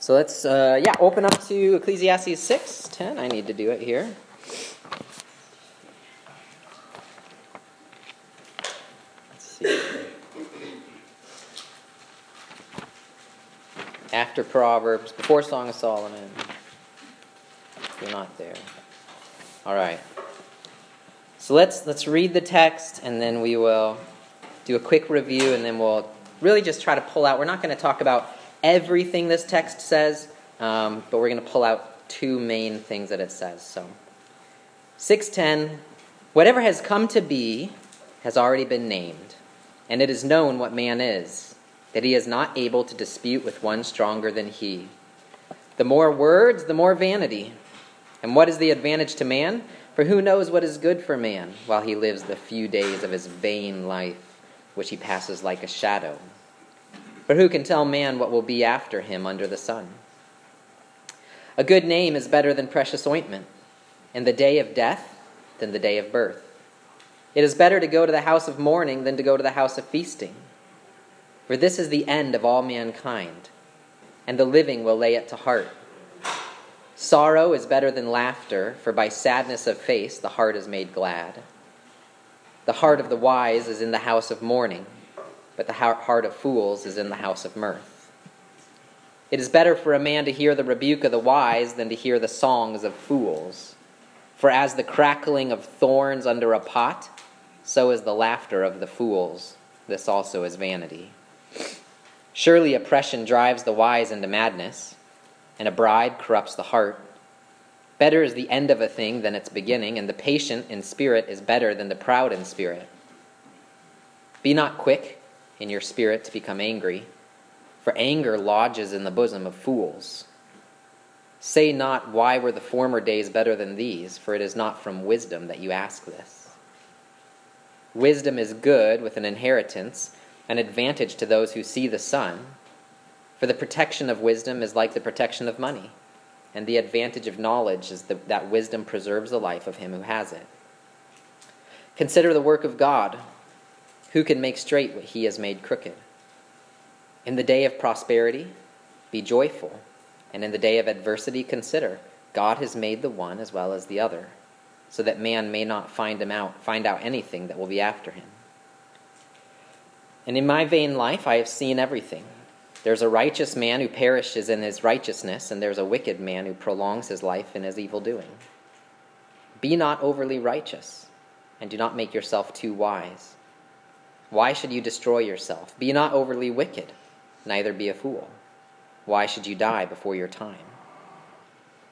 So let's, uh, yeah, open up to Ecclesiastes 6 10. I need to do it here. Let's see. After Proverbs, before Song of Solomon. You're not there. All right. So let's let's read the text and then we will do a quick review and then we'll really just try to pull out. We're not going to talk about everything this text says, um, but we're going to pull out two main things that it says. So, 610 Whatever has come to be has already been named, and it is known what man is, that he is not able to dispute with one stronger than he. The more words, the more vanity. And what is the advantage to man? For who knows what is good for man while he lives the few days of his vain life, which he passes like a shadow? But who can tell man what will be after him under the sun? A good name is better than precious ointment, and the day of death than the day of birth. It is better to go to the house of mourning than to go to the house of feasting. For this is the end of all mankind, and the living will lay it to heart. Sorrow is better than laughter, for by sadness of face the heart is made glad. The heart of the wise is in the house of mourning, but the heart of fools is in the house of mirth. It is better for a man to hear the rebuke of the wise than to hear the songs of fools. For as the crackling of thorns under a pot, so is the laughter of the fools. This also is vanity. Surely oppression drives the wise into madness and a bribe corrupts the heart. Better is the end of a thing than its beginning, and the patient in spirit is better than the proud in spirit. Be not quick in your spirit to become angry, for anger lodges in the bosom of fools. Say not, Why were the former days better than these? For it is not from wisdom that you ask this. Wisdom is good with an inheritance, an advantage to those who see the sun for the protection of wisdom is like the protection of money, and the advantage of knowledge is that wisdom preserves the life of him who has it. Consider the work of God. Who can make straight what he has made crooked? In the day of prosperity, be joyful, and in the day of adversity, consider God has made the one as well as the other, so that man may not find him out, find out anything that will be after him. And in my vain life, I have seen everything. There's a righteous man who perishes in his righteousness, and there's a wicked man who prolongs his life in his evil doing. Be not overly righteous, and do not make yourself too wise. Why should you destroy yourself? Be not overly wicked, neither be a fool. Why should you die before your time?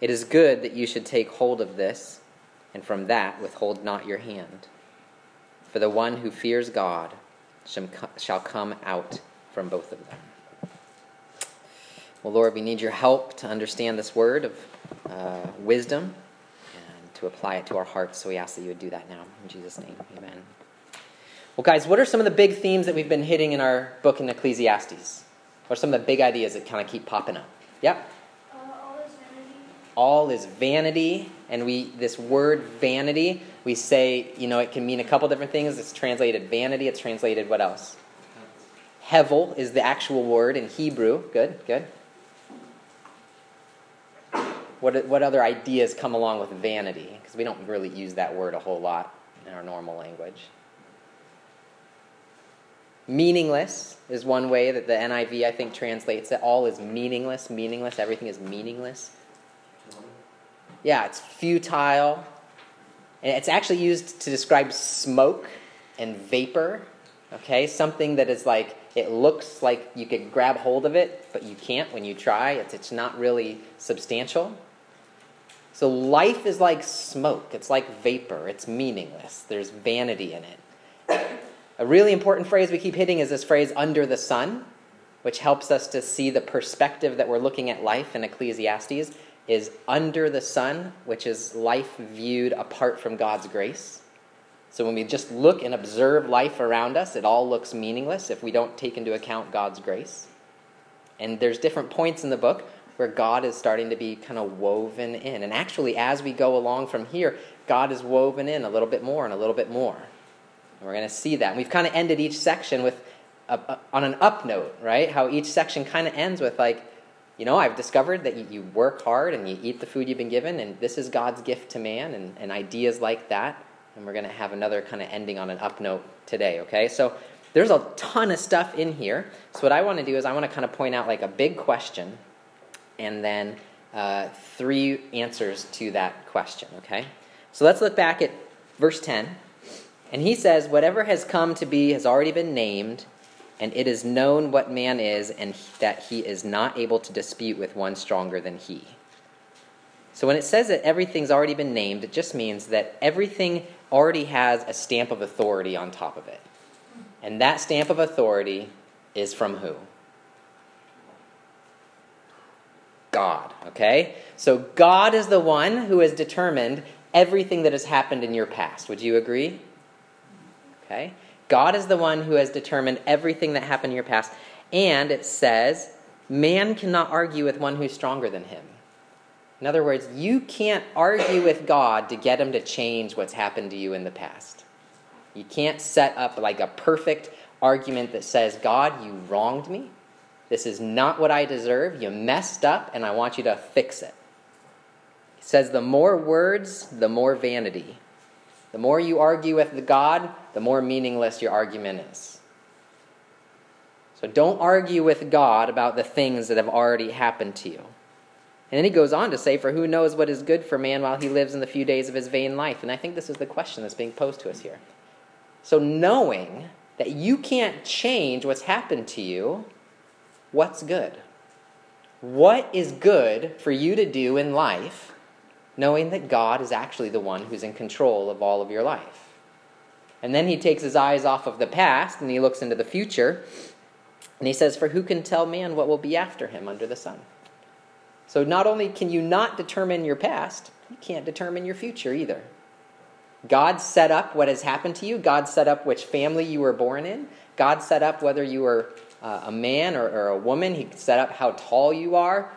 It is good that you should take hold of this, and from that withhold not your hand. For the one who fears God shall come out from both of them. Well, Lord, we need your help to understand this word of uh, wisdom and to apply it to our hearts. So we ask that you would do that now. In Jesus' name, amen. Well, guys, what are some of the big themes that we've been hitting in our book in Ecclesiastes? What are some of the big ideas that kind of keep popping up? Yep. Uh, all is vanity. All is vanity, and we this word vanity, we say, you know, it can mean a couple different things. It's translated vanity. It's translated what else? Hevel is the actual word in Hebrew. Good, good. What, what other ideas come along with vanity? Because we don't really use that word a whole lot in our normal language. Meaningless is one way that the NIV, I think, translates it. All is meaningless, meaningless, everything is meaningless. Yeah, it's futile. And it's actually used to describe smoke and vapor. Okay, something that is like, it looks like you could grab hold of it, but you can't when you try. It's, it's not really substantial. So life is like smoke, it's like vapor, it's meaningless. There's vanity in it. A really important phrase we keep hitting is this phrase under the sun, which helps us to see the perspective that we're looking at life in Ecclesiastes is under the sun, which is life viewed apart from God's grace. So when we just look and observe life around us, it all looks meaningless if we don't take into account God's grace. And there's different points in the book where God is starting to be kind of woven in. And actually, as we go along from here, God is woven in a little bit more and a little bit more. And we're going to see that. And we've kind of ended each section with a, a, on an up note, right? How each section kind of ends with like, you know, I've discovered that you, you work hard and you eat the food you've been given, and this is God's gift to man, and, and ideas like that. And we're going to have another kind of ending on an up note today, okay? So there's a ton of stuff in here. So what I want to do is I want to kind of point out like a big question and then uh, three answers to that question, okay? So let's look back at verse 10. And he says, Whatever has come to be has already been named and it is known what man is, and that he is not able to dispute with one stronger than he. So when it says that everything's already been named, it just means that everything already has a stamp of authority on top of it. And that stamp of authority is from who? God, okay? So God is the one who has determined everything that has happened in your past. Would you agree? Okay? God is the one who has determined everything that happened in your past. And it says, man cannot argue with one who's stronger than him. In other words, you can't argue with God to get him to change what's happened to you in the past. You can't set up like a perfect argument that says, God, you wronged me. This is not what I deserve. You messed up, and I want you to fix it. It says, the more words, the more vanity. The more you argue with the God, the more meaningless your argument is. So don't argue with God about the things that have already happened to you. And then he goes on to say, For who knows what is good for man while he lives in the few days of his vain life? And I think this is the question that's being posed to us here. So, knowing that you can't change what's happened to you, what's good? What is good for you to do in life knowing that God is actually the one who's in control of all of your life. And then he takes his eyes off of the past and he looks into the future. And he says, For who can tell man what will be after him under the sun? So not only can you not determine your past, you can't determine your future either. God set up what has happened to you. God set up which family you were born in. God set up whether you were uh, a man or, or a woman. He set up how tall you are,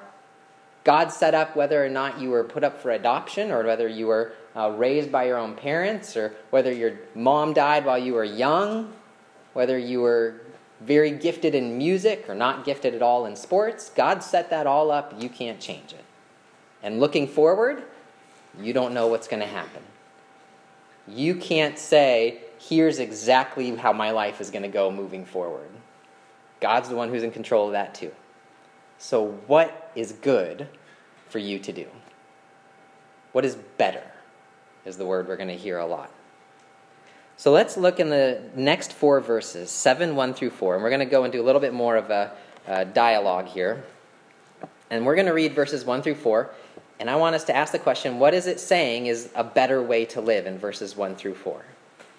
God set up whether or not you were put up for adoption or whether you were uh, raised by your own parents or whether your mom died while you were young, whether you were very gifted in music or not gifted at all in sports. God set that all up. You can't change it. And looking forward, you don't know what's going to happen. You can't say, here's exactly how my life is going to go moving forward. God's the one who's in control of that too. So, what is good for you to do? What is better? Is the word we're going to hear a lot. So, let's look in the next four verses 7, 1 through 4. And we're going to go into a little bit more of a, a dialogue here. And we're going to read verses 1 through 4. And I want us to ask the question what is it saying is a better way to live in verses 1 through 4?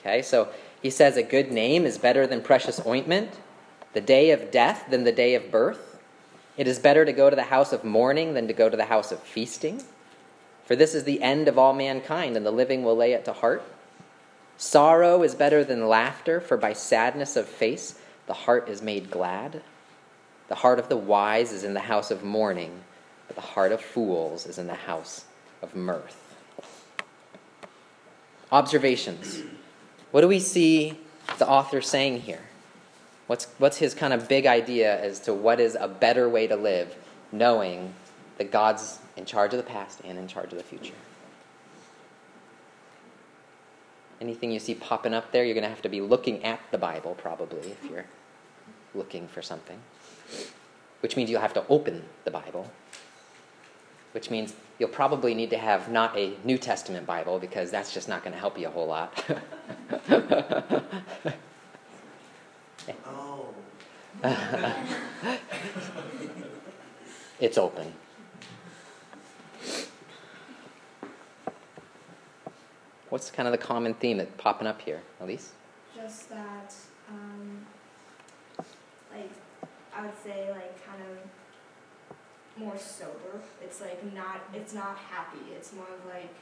Okay, so he says, A good name is better than precious ointment, the day of death than the day of birth. It is better to go to the house of mourning than to go to the house of feasting. For this is the end of all mankind, and the living will lay it to heart. Sorrow is better than laughter, for by sadness of face the heart is made glad. The heart of the wise is in the house of mourning, but the heart of fools is in the house of mirth. Observations. What do we see the author saying here? What's, what's his kind of big idea as to what is a better way to live, knowing that God's in charge of the past and in charge of the future? Anything you see popping up there, you're going to have to be looking at the Bible probably if you're looking for something. Which means you'll have to open the Bible. Which means you'll probably need to have not a New Testament Bible because that's just not going to help you a whole lot. Oh. it's open. What's kind of the common theme that's popping up here, Elise? Just that, um, like, I would say, like, kind of more sober. It's like not, it's not happy. It's more of like,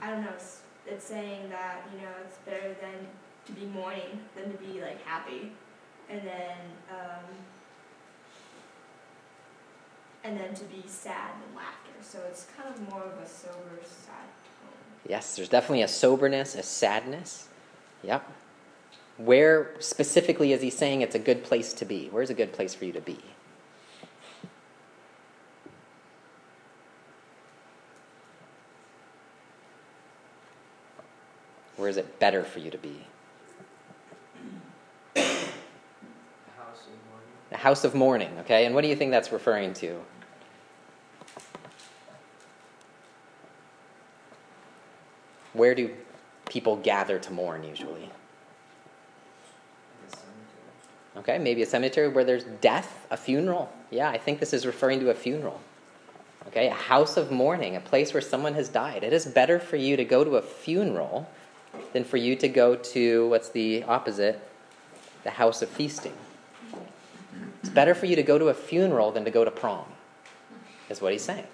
I don't know. It's, it's saying that you know it's better than to be mourning than to be like happy. And then um, and then to be sad and laughter. So it's kind of more of a sober, sad tone. Yes, there's definitely a soberness, a sadness. Yep. Where specifically is he saying it's a good place to be? Where's a good place for you to be? Where is it better for you to be? The house of mourning, okay? And what do you think that's referring to? Where do people gather to mourn usually? Okay, maybe a cemetery where there's death, a funeral. Yeah, I think this is referring to a funeral. Okay, a house of mourning, a place where someone has died. It is better for you to go to a funeral than for you to go to, what's the opposite? The house of feasting. It's better for you to go to a funeral than to go to prom, is what he's saying.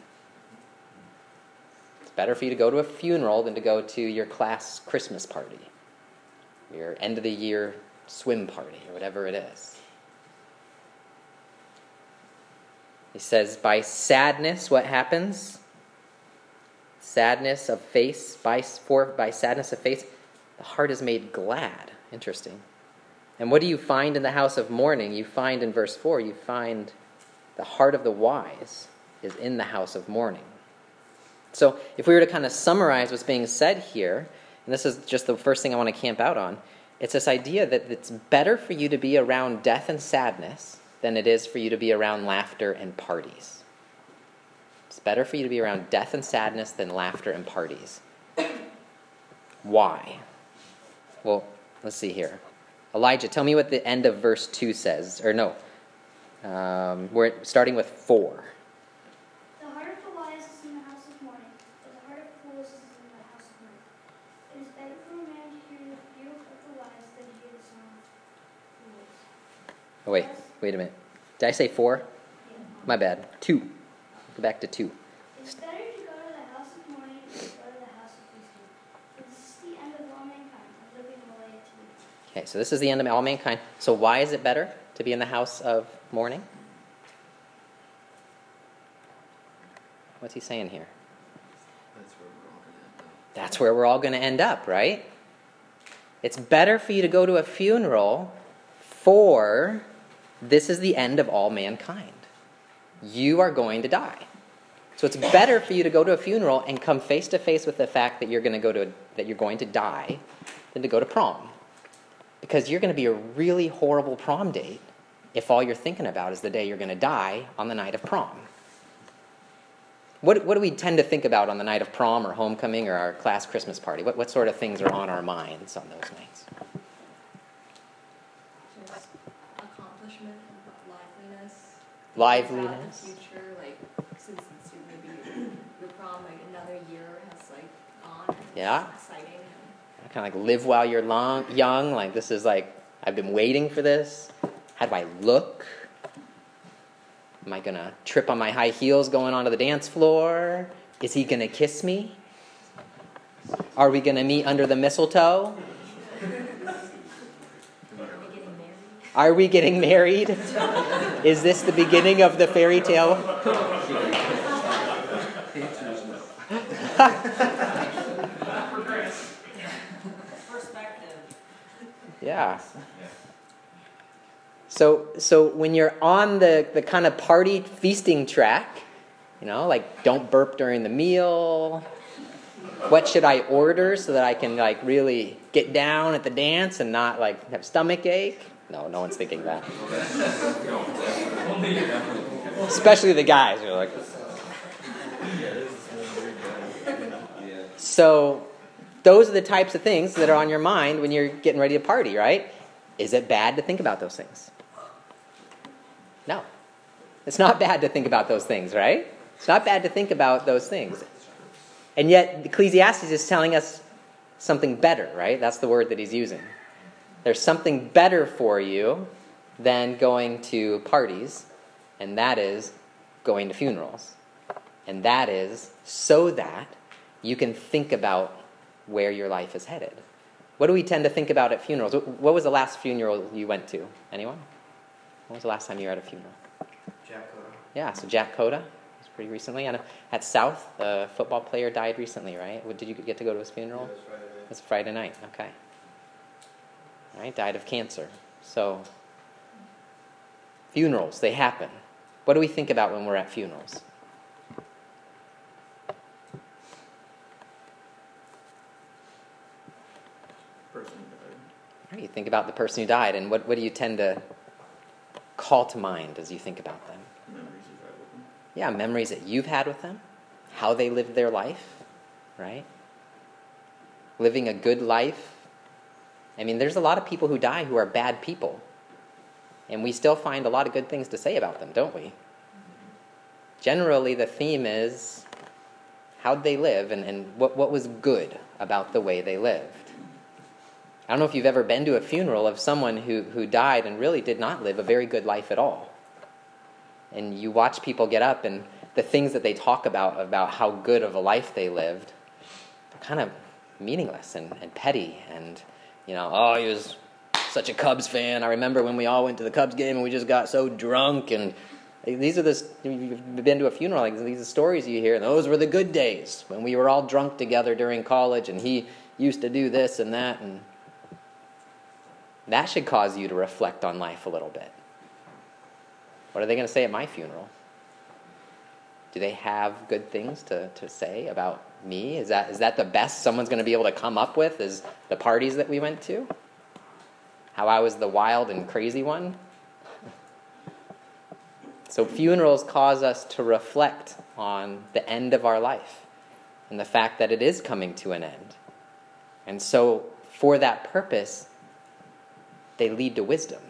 It's better for you to go to a funeral than to go to your class Christmas party, your end of the year swim party, or whatever it is. He says, by sadness, what happens? Sadness of face, by, for, by sadness of face, the heart is made glad. Interesting. And what do you find in the house of mourning? You find in verse 4, you find the heart of the wise is in the house of mourning. So, if we were to kind of summarize what's being said here, and this is just the first thing I want to camp out on, it's this idea that it's better for you to be around death and sadness than it is for you to be around laughter and parties. It's better for you to be around death and sadness than laughter and parties. Why? Well, let's see here. Elijah, tell me what the end of verse 2 says. Or no, um, we're starting with 4. The heart of the wise is in the house of mourning, but the heart of fools is in the house of mirth. It is better for a man to hear the rebuke of the wise than to hear the song of fools. Oh, wait, wait a minute. Did I say 4? My bad. 2. Go back to 2. It is better to go to the house of mourning than to go to the house of feasting. For this is the end of all mankind, and living will lay it to me. Okay, so this is the end of all mankind. So why is it better to be in the house of mourning? What's he saying here? That's where we're all going to end up. That's where we're all going to end up, right? It's better for you to go to a funeral for this is the end of all mankind. You are going to die. So it's better for you to go to a funeral and come face to face with the fact that you're going to go to that you're going to die than to go to prom. Because you're going to be a really horrible prom date if all you're thinking about is the day you're going to die on the night of prom. What, what do we tend to think about on the night of prom or homecoming or our class Christmas party? What, what sort of things are on our minds on those nights? Just accomplishment liveliness. Liveliness. About The future, like since soon to prom, like another year has like gone. Yeah. Exciting. Kind of like live while you're long, young. Like this is like, I've been waiting for this. How do I look? Am I to trip on my high heels going onto the dance floor? Is he to kiss me? Are we to meet under the mistletoe? are we getting married? Are we getting married? Is this the beginning of the fairy tale? Yeah. So, so when you're on the, the kind of party feasting track, you know, like don't burp during the meal. What should I order so that I can like really get down at the dance and not like have stomach ache? No, no one's thinking that. Especially the guys who are like. So, those are the types of things that are on your mind when you're getting ready to party, right? Is it bad to think about those things? No. It's not bad to think about those things, right? It's not bad to think about those things. And yet, Ecclesiastes is telling us something better, right? That's the word that he's using. There's something better for you than going to parties, and that is going to funerals. And that is so that you can think about where your life is headed. What do we tend to think about at funerals? What was the last funeral you went to? Anyone? When was the last time you were at a funeral? Jack Coda. Yeah, so Jack Coda was pretty recently. And uh, at South, a football player died recently, right? Did you get to go to his funeral? It was Friday night. Okay. All right, died of cancer. So, funerals, they happen. What do we think about when we're at funerals? Right, you think about the person who died, and what, what do you tend to call to mind as you think about them? Memories you've had with them. Yeah, memories that you've had with them, how they lived their life, right? Living a good life. I mean, there's a lot of people who die who are bad people, and we still find a lot of good things to say about them, don't we? Generally, the theme is how'd they live and, and what, what was good about the way they lived. I don't know if you've ever been to a funeral of someone who, who died and really did not live a very good life at all. And you watch people get up and the things that they talk about, about how good of a life they lived, are kind of meaningless and, and petty. And, you know, oh, he was such a Cubs fan. I remember when we all went to the Cubs game and we just got so drunk. And these are the, you've been to a funeral, like these are stories you hear. And those were the good days when we were all drunk together during college and he used to do this and that. And that should cause you to reflect on life a little bit. What are they going to say at my funeral? Do they have good things to, to say about me? Is that, is that the best someone's going to be able to come up with? Is the parties that we went to? How I was the wild and crazy one? So, funerals cause us to reflect on the end of our life and the fact that it is coming to an end. And so, for that purpose, they lead to wisdom.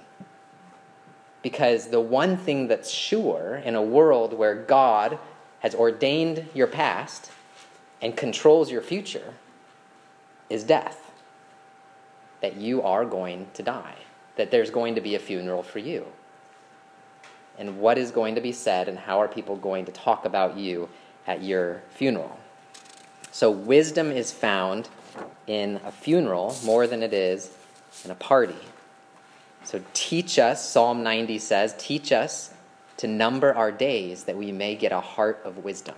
Because the one thing that's sure in a world where God has ordained your past and controls your future is death. That you are going to die, that there's going to be a funeral for you. And what is going to be said, and how are people going to talk about you at your funeral? So, wisdom is found in a funeral more than it is in a party. So teach us, Psalm 90 says, teach us to number our days that we may get a heart of wisdom.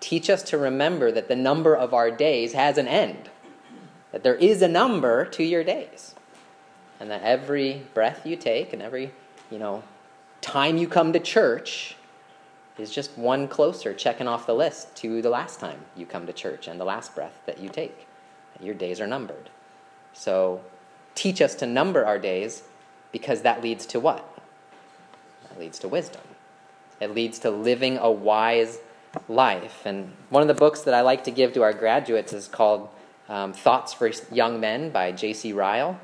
Teach us to remember that the number of our days has an end, that there is a number to your days, and that every breath you take and every, you know, time you come to church is just one closer checking off the list to the last time you come to church and the last breath that you take. Your days are numbered. So teach us to number our days because that leads to what? That leads to wisdom. It leads to living a wise life. And one of the books that I like to give to our graduates is called um, Thoughts for Young Men by J.C. Ryle.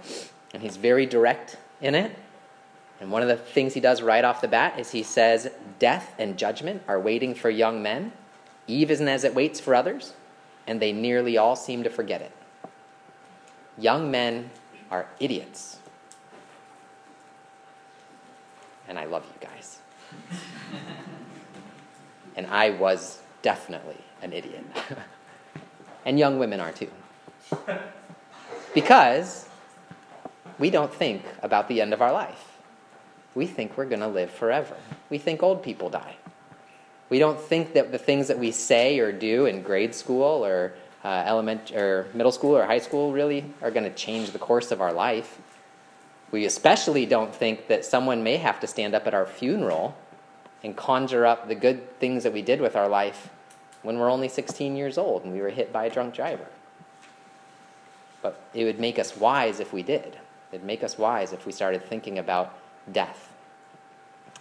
And he's very direct in it. And one of the things he does right off the bat is he says, Death and judgment are waiting for young men, Eve isn't as it waits for others, and they nearly all seem to forget it. Young men are idiots. And I love you guys. and I was definitely an idiot. and young women are too. Because we don't think about the end of our life. We think we're going to live forever. We think old people die. We don't think that the things that we say or do in grade school or uh, element or middle school or high school really are going to change the course of our life. We especially don't think that someone may have to stand up at our funeral and conjure up the good things that we did with our life when we're only 16 years old and we were hit by a drunk driver. But it would make us wise if we did. It'd make us wise if we started thinking about death.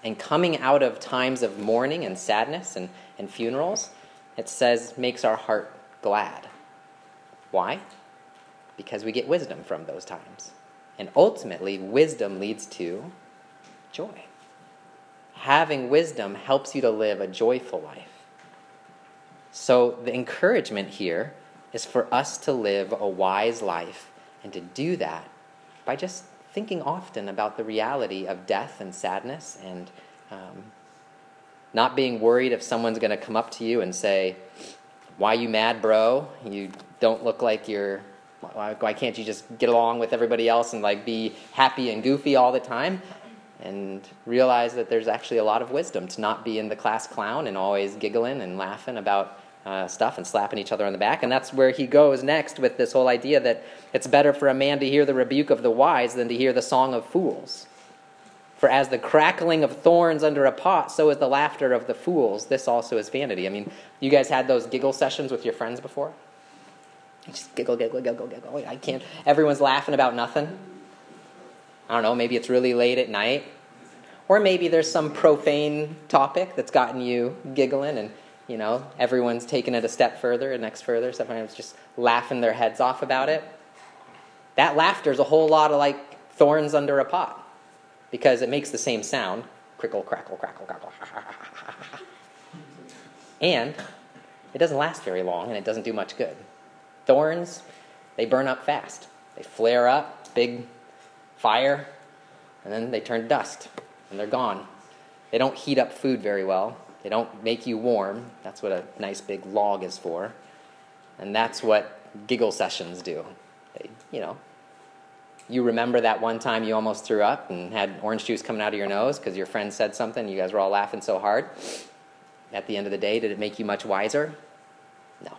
And coming out of times of mourning and sadness and, and funerals, it says, makes our heart glad. Why? Because we get wisdom from those times. And ultimately, wisdom leads to joy. Having wisdom helps you to live a joyful life. So, the encouragement here is for us to live a wise life and to do that by just thinking often about the reality of death and sadness and um, not being worried if someone's going to come up to you and say, why you mad, bro? You don't look like you're. Why, can't you just get along with everybody else and like be happy and goofy all the time? And realize that there's actually a lot of wisdom to not be in the class clown and always giggling and laughing about uh, stuff and slapping each other on the back. And that's where he goes next with this whole idea that it's better for a man to hear the rebuke of the wise than to hear the song of fools. For as the crackling of thorns under a pot, so is the laughter of the fools. This also is vanity. I mean, you guys had those giggle sessions with your friends before? Just giggle, giggle, giggle, giggle. I can't. Everyone's laughing about nothing. I don't know, maybe it's really late at night. Or maybe there's some profane topic that's gotten you giggling and, you know, everyone's taking it a step further and next further. Sometimes just laughing their heads off about it. That laughter is a whole lot of like thorns under a pot because it makes the same sound crickle, crackle, crackle, crackle. and it doesn't last very long and it doesn't do much good. Thorns, they burn up fast. They flare up, big fire, and then they turn dust and they're gone. They don't heat up food very well. They don't make you warm. That's what a nice big log is for. And that's what giggle sessions do. They, you know, you remember that one time you almost threw up and had orange juice coming out of your nose because your friend said something, you guys were all laughing so hard. At the end of the day, did it make you much wiser? No,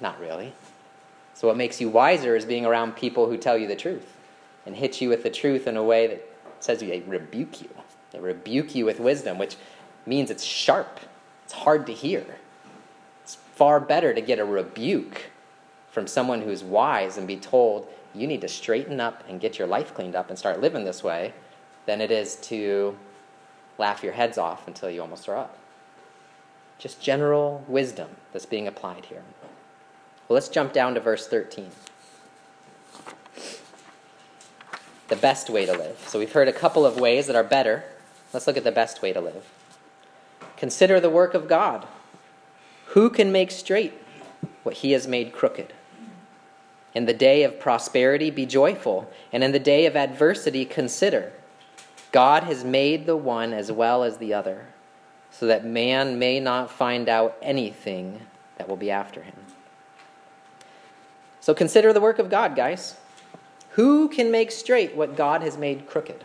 not really. So, what makes you wiser is being around people who tell you the truth and hit you with the truth in a way that says they rebuke you. They rebuke you with wisdom, which means it's sharp, it's hard to hear. It's far better to get a rebuke from someone who's wise and be told, you need to straighten up and get your life cleaned up and start living this way than it is to laugh your heads off until you almost throw up. Just general wisdom that's being applied here. Well, let's jump down to verse 13. The best way to live. So we've heard a couple of ways that are better. Let's look at the best way to live. Consider the work of God. Who can make straight what he has made crooked? In the day of prosperity, be joyful, and in the day of adversity, consider. God has made the one as well as the other, so that man may not find out anything that will be after him. So consider the work of God, guys. Who can make straight what God has made crooked?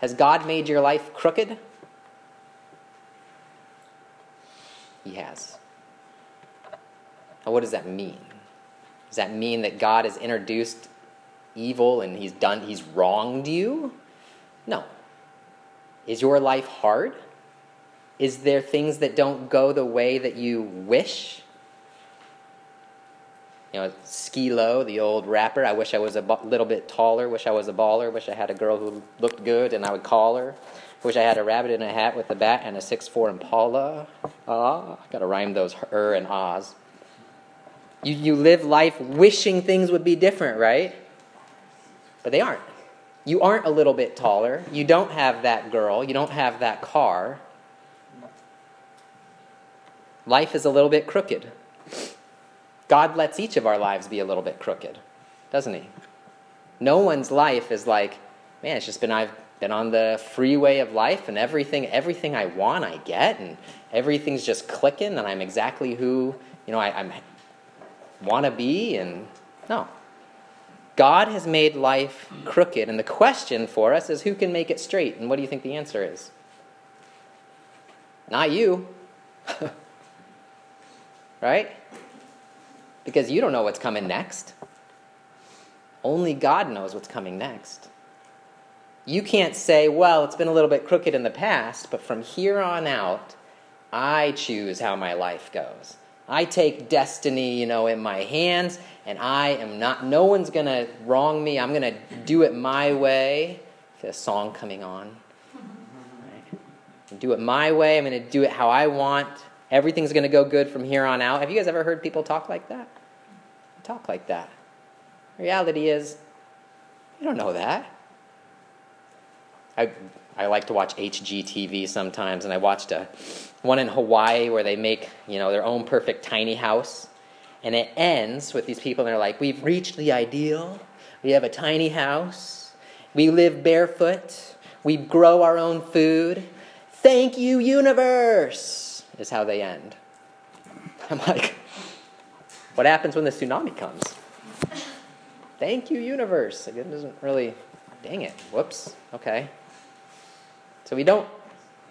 Has God made your life crooked? He has. Now, what does that mean? Does that mean that God has introduced evil and he's done he's wronged you? No. Is your life hard? Is there things that don't go the way that you wish? You know, Skee-Lo, the old rapper, I wish I was a little bit taller, wish I was a baller, wish I had a girl who looked good and I would call her. Wish I had a rabbit in a hat with a bat and a six-four Impala. Ah, gotta rhyme those er and ahs. You, you live life wishing things would be different, right? But they aren't. You aren't a little bit taller. You don't have that girl. You don't have that car. Life is a little bit crooked. God lets each of our lives be a little bit crooked, doesn't He? No one's life is like, man, it's just been I've been on the freeway of life and everything everything I want I get and everything's just clicking and I'm exactly who you know I, I'm want to be and no. God has made life crooked and the question for us is who can make it straight and what do you think the answer is? Not you. right? Because you don't know what's coming next. Only God knows what's coming next. You can't say, well, it's been a little bit crooked in the past, but from here on out, I choose how my life goes. I take destiny, you know, in my hands, and I am not, no one's going to wrong me. I'm going to do it my way. a song coming on. Right? Do it my way. I'm going to do it how I want. Everything's going to go good from here on out. Have you guys ever heard people talk like that? Talk like that. Reality is, you don't know that. I, I like to watch HGTV sometimes, and I watched a one in Hawaii where they make you know their own perfect tiny house, and it ends with these people, and they're like, "We've reached the ideal. We have a tiny house. We live barefoot. We grow our own food. Thank you, universe." Is how they end. I'm like, what happens when the tsunami comes? Thank you, universe. It doesn't really. Dang it. Whoops. Okay. So we don't,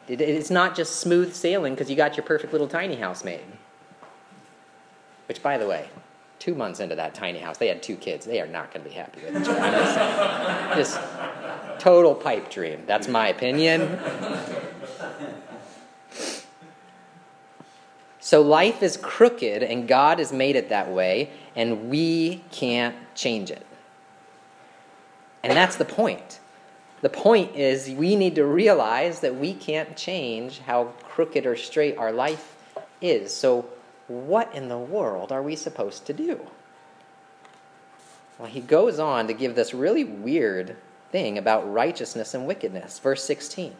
it, it's not just smooth sailing because you got your perfect little tiny house made. Which, by the way, two months into that tiny house, they had two kids. They are not going to be happy with each other. Just, just total pipe dream. That's my opinion. So life is crooked, and God has made it that way, and we can't change it. And that's the point. The point is, we need to realize that we can't change how crooked or straight our life is. So, what in the world are we supposed to do? Well, he goes on to give this really weird thing about righteousness and wickedness. Verse 16.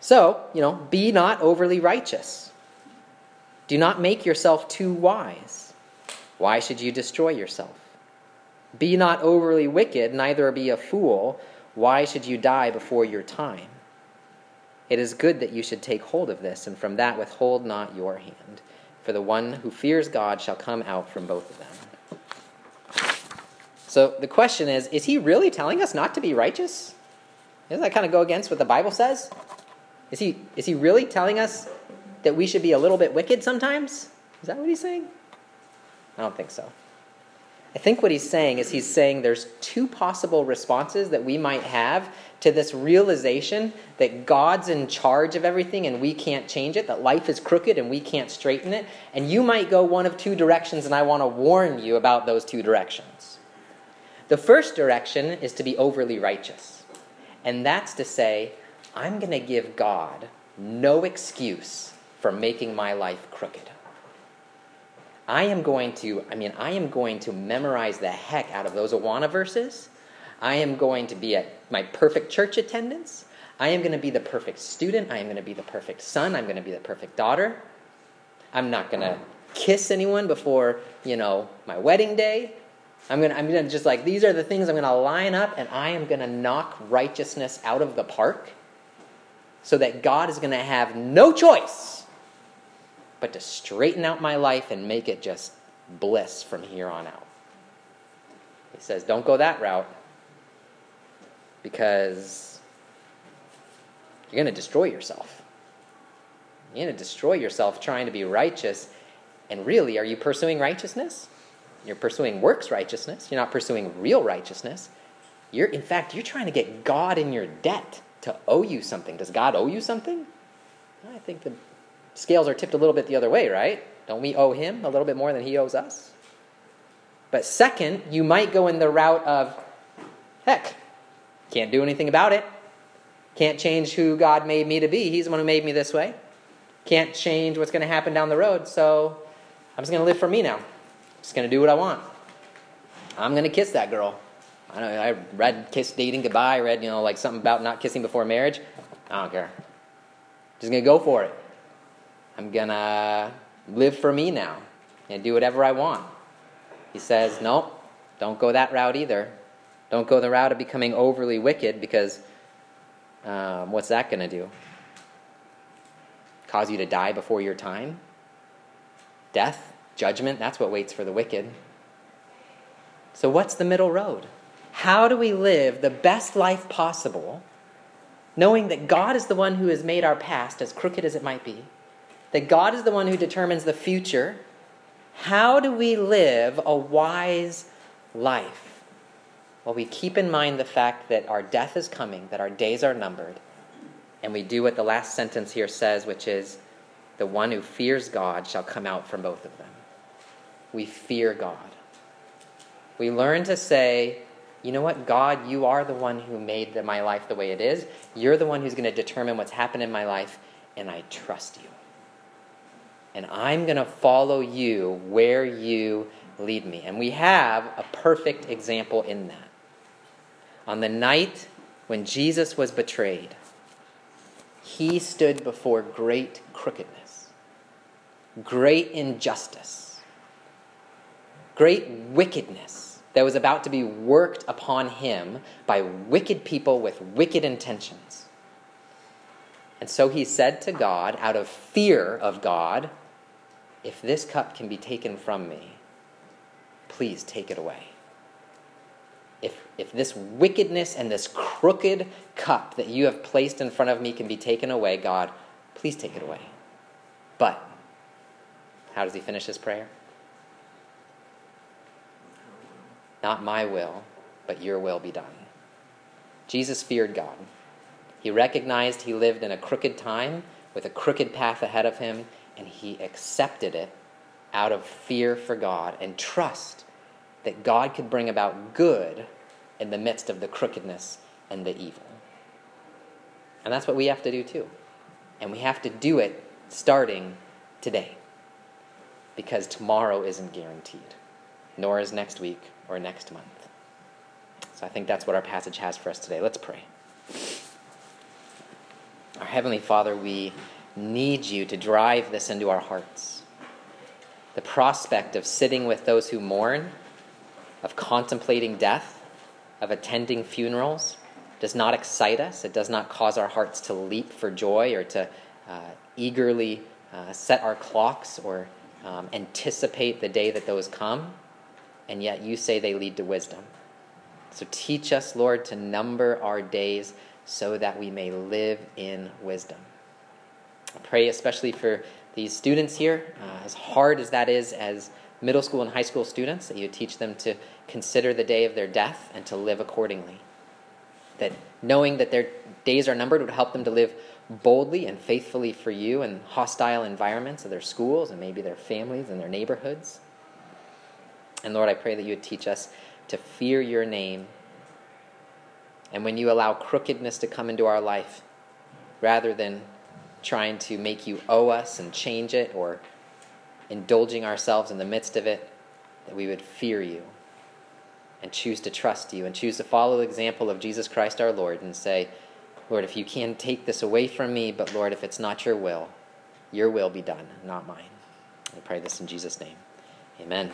So, you know, be not overly righteous. Do not make yourself too wise. Why should you destroy yourself? Be not overly wicked, neither be a fool. Why should you die before your time? It is good that you should take hold of this, and from that withhold not your hand. For the one who fears God shall come out from both of them. So the question is is he really telling us not to be righteous? Doesn't that kind of go against what the Bible says? Is he, is he really telling us that we should be a little bit wicked sometimes? Is that what he's saying? I don't think so. I think what he's saying is he's saying there's two possible responses that we might have to this realization that God's in charge of everything and we can't change it, that life is crooked and we can't straighten it. And you might go one of two directions, and I want to warn you about those two directions. The first direction is to be overly righteous, and that's to say, I'm going to give God no excuse for making my life crooked. I am going to, I mean, I am going to memorize the heck out of those Awana verses. I am going to be at my perfect church attendance. I am going to be the perfect student. I am going to be the perfect son. I'm going to be the perfect daughter. I'm not going to kiss anyone before, you know, my wedding day. I'm going to, I'm going to just like, these are the things I'm going to line up, and I am going to knock righteousness out of the park so that God is going to have no choice but to straighten out my life and make it just bliss from here on out. He says, don't go that route because you're going to destroy yourself. You're going to destroy yourself trying to be righteous. And really, are you pursuing righteousness? You're pursuing works righteousness. You're not pursuing real righteousness. You're, in fact, you're trying to get God in your debt to owe you something. Does God owe you something? I think the scales are tipped a little bit the other way, right? Don't we owe him a little bit more than he owes us? But second, you might go in the route of, heck, can't do anything about it. Can't change who God made me to be. He's the one who made me this way. Can't change what's going to happen down the road. So I'm just going to live for me now. Just going to do what I want. I'm going to kiss that girl. I know I read Kissed Dating Goodbye. I read you know like something about not kissing before marriage. I don't care. Just going to go for it. I'm going to live for me now and do whatever I want. He says, nope, don't go that route either. Don't go the route of becoming overly wicked because um, what's that going to do? Cause you to die before your time? Death? Judgment? That's what waits for the wicked. So, what's the middle road? How do we live the best life possible, knowing that God is the one who has made our past, as crooked as it might be, that God is the one who determines the future, how do we live a wise life? Well, we keep in mind the fact that our death is coming, that our days are numbered, and we do what the last sentence here says, which is, the one who fears God shall come out from both of them. We fear God. We learn to say, you know what, God, you are the one who made my life the way it is. You're the one who's going to determine what's happened in my life, and I trust you and I'm going to follow you where you lead me. And we have a perfect example in that. On the night when Jesus was betrayed, he stood before great crookedness, great injustice, great wickedness that was about to be worked upon him by wicked people with wicked intentions. And so he said to God, out of fear of God, if this cup can be taken from me, please take it away. If, if this wickedness and this crooked cup that you have placed in front of me can be taken away, God, please take it away. But, how does he finish his prayer? Not my will, but your will be done. Jesus feared God. He recognized he lived in a crooked time with a crooked path ahead of him, and he accepted it out of fear for God and trust that God could bring about good in the midst of the crookedness and the evil. And that's what we have to do too. And we have to do it starting today. Because tomorrow isn't guaranteed, nor is next week or next month. So I think that's what our passage has for us today. Let's pray. Our Heavenly Father, we need you to drive this into our hearts. The prospect of sitting with those who mourn, of contemplating death, of attending funerals does not excite us. It does not cause our hearts to leap for joy or to uh, eagerly uh, set our clocks or um, anticipate the day that those come. And yet you say they lead to wisdom. So teach us, Lord, to number our days so that we may live in wisdom. I pray especially for these students here, uh, as hard as that is as middle school and high school students, that you teach them to consider the day of their death and to live accordingly. That knowing that their days are numbered would help them to live boldly and faithfully for you in hostile environments of their schools and maybe their families and their neighborhoods. And Lord, I pray that you would teach us to fear your name and when you allow crookedness to come into our life, rather than trying to make you owe us and change it or indulging ourselves in the midst of it, that we would fear you and choose to trust you and choose to follow the example of Jesus Christ our Lord and say, Lord, if you can take this away from me, but Lord, if it's not your will, your will be done, not mine. I pray this in Jesus' name. Amen.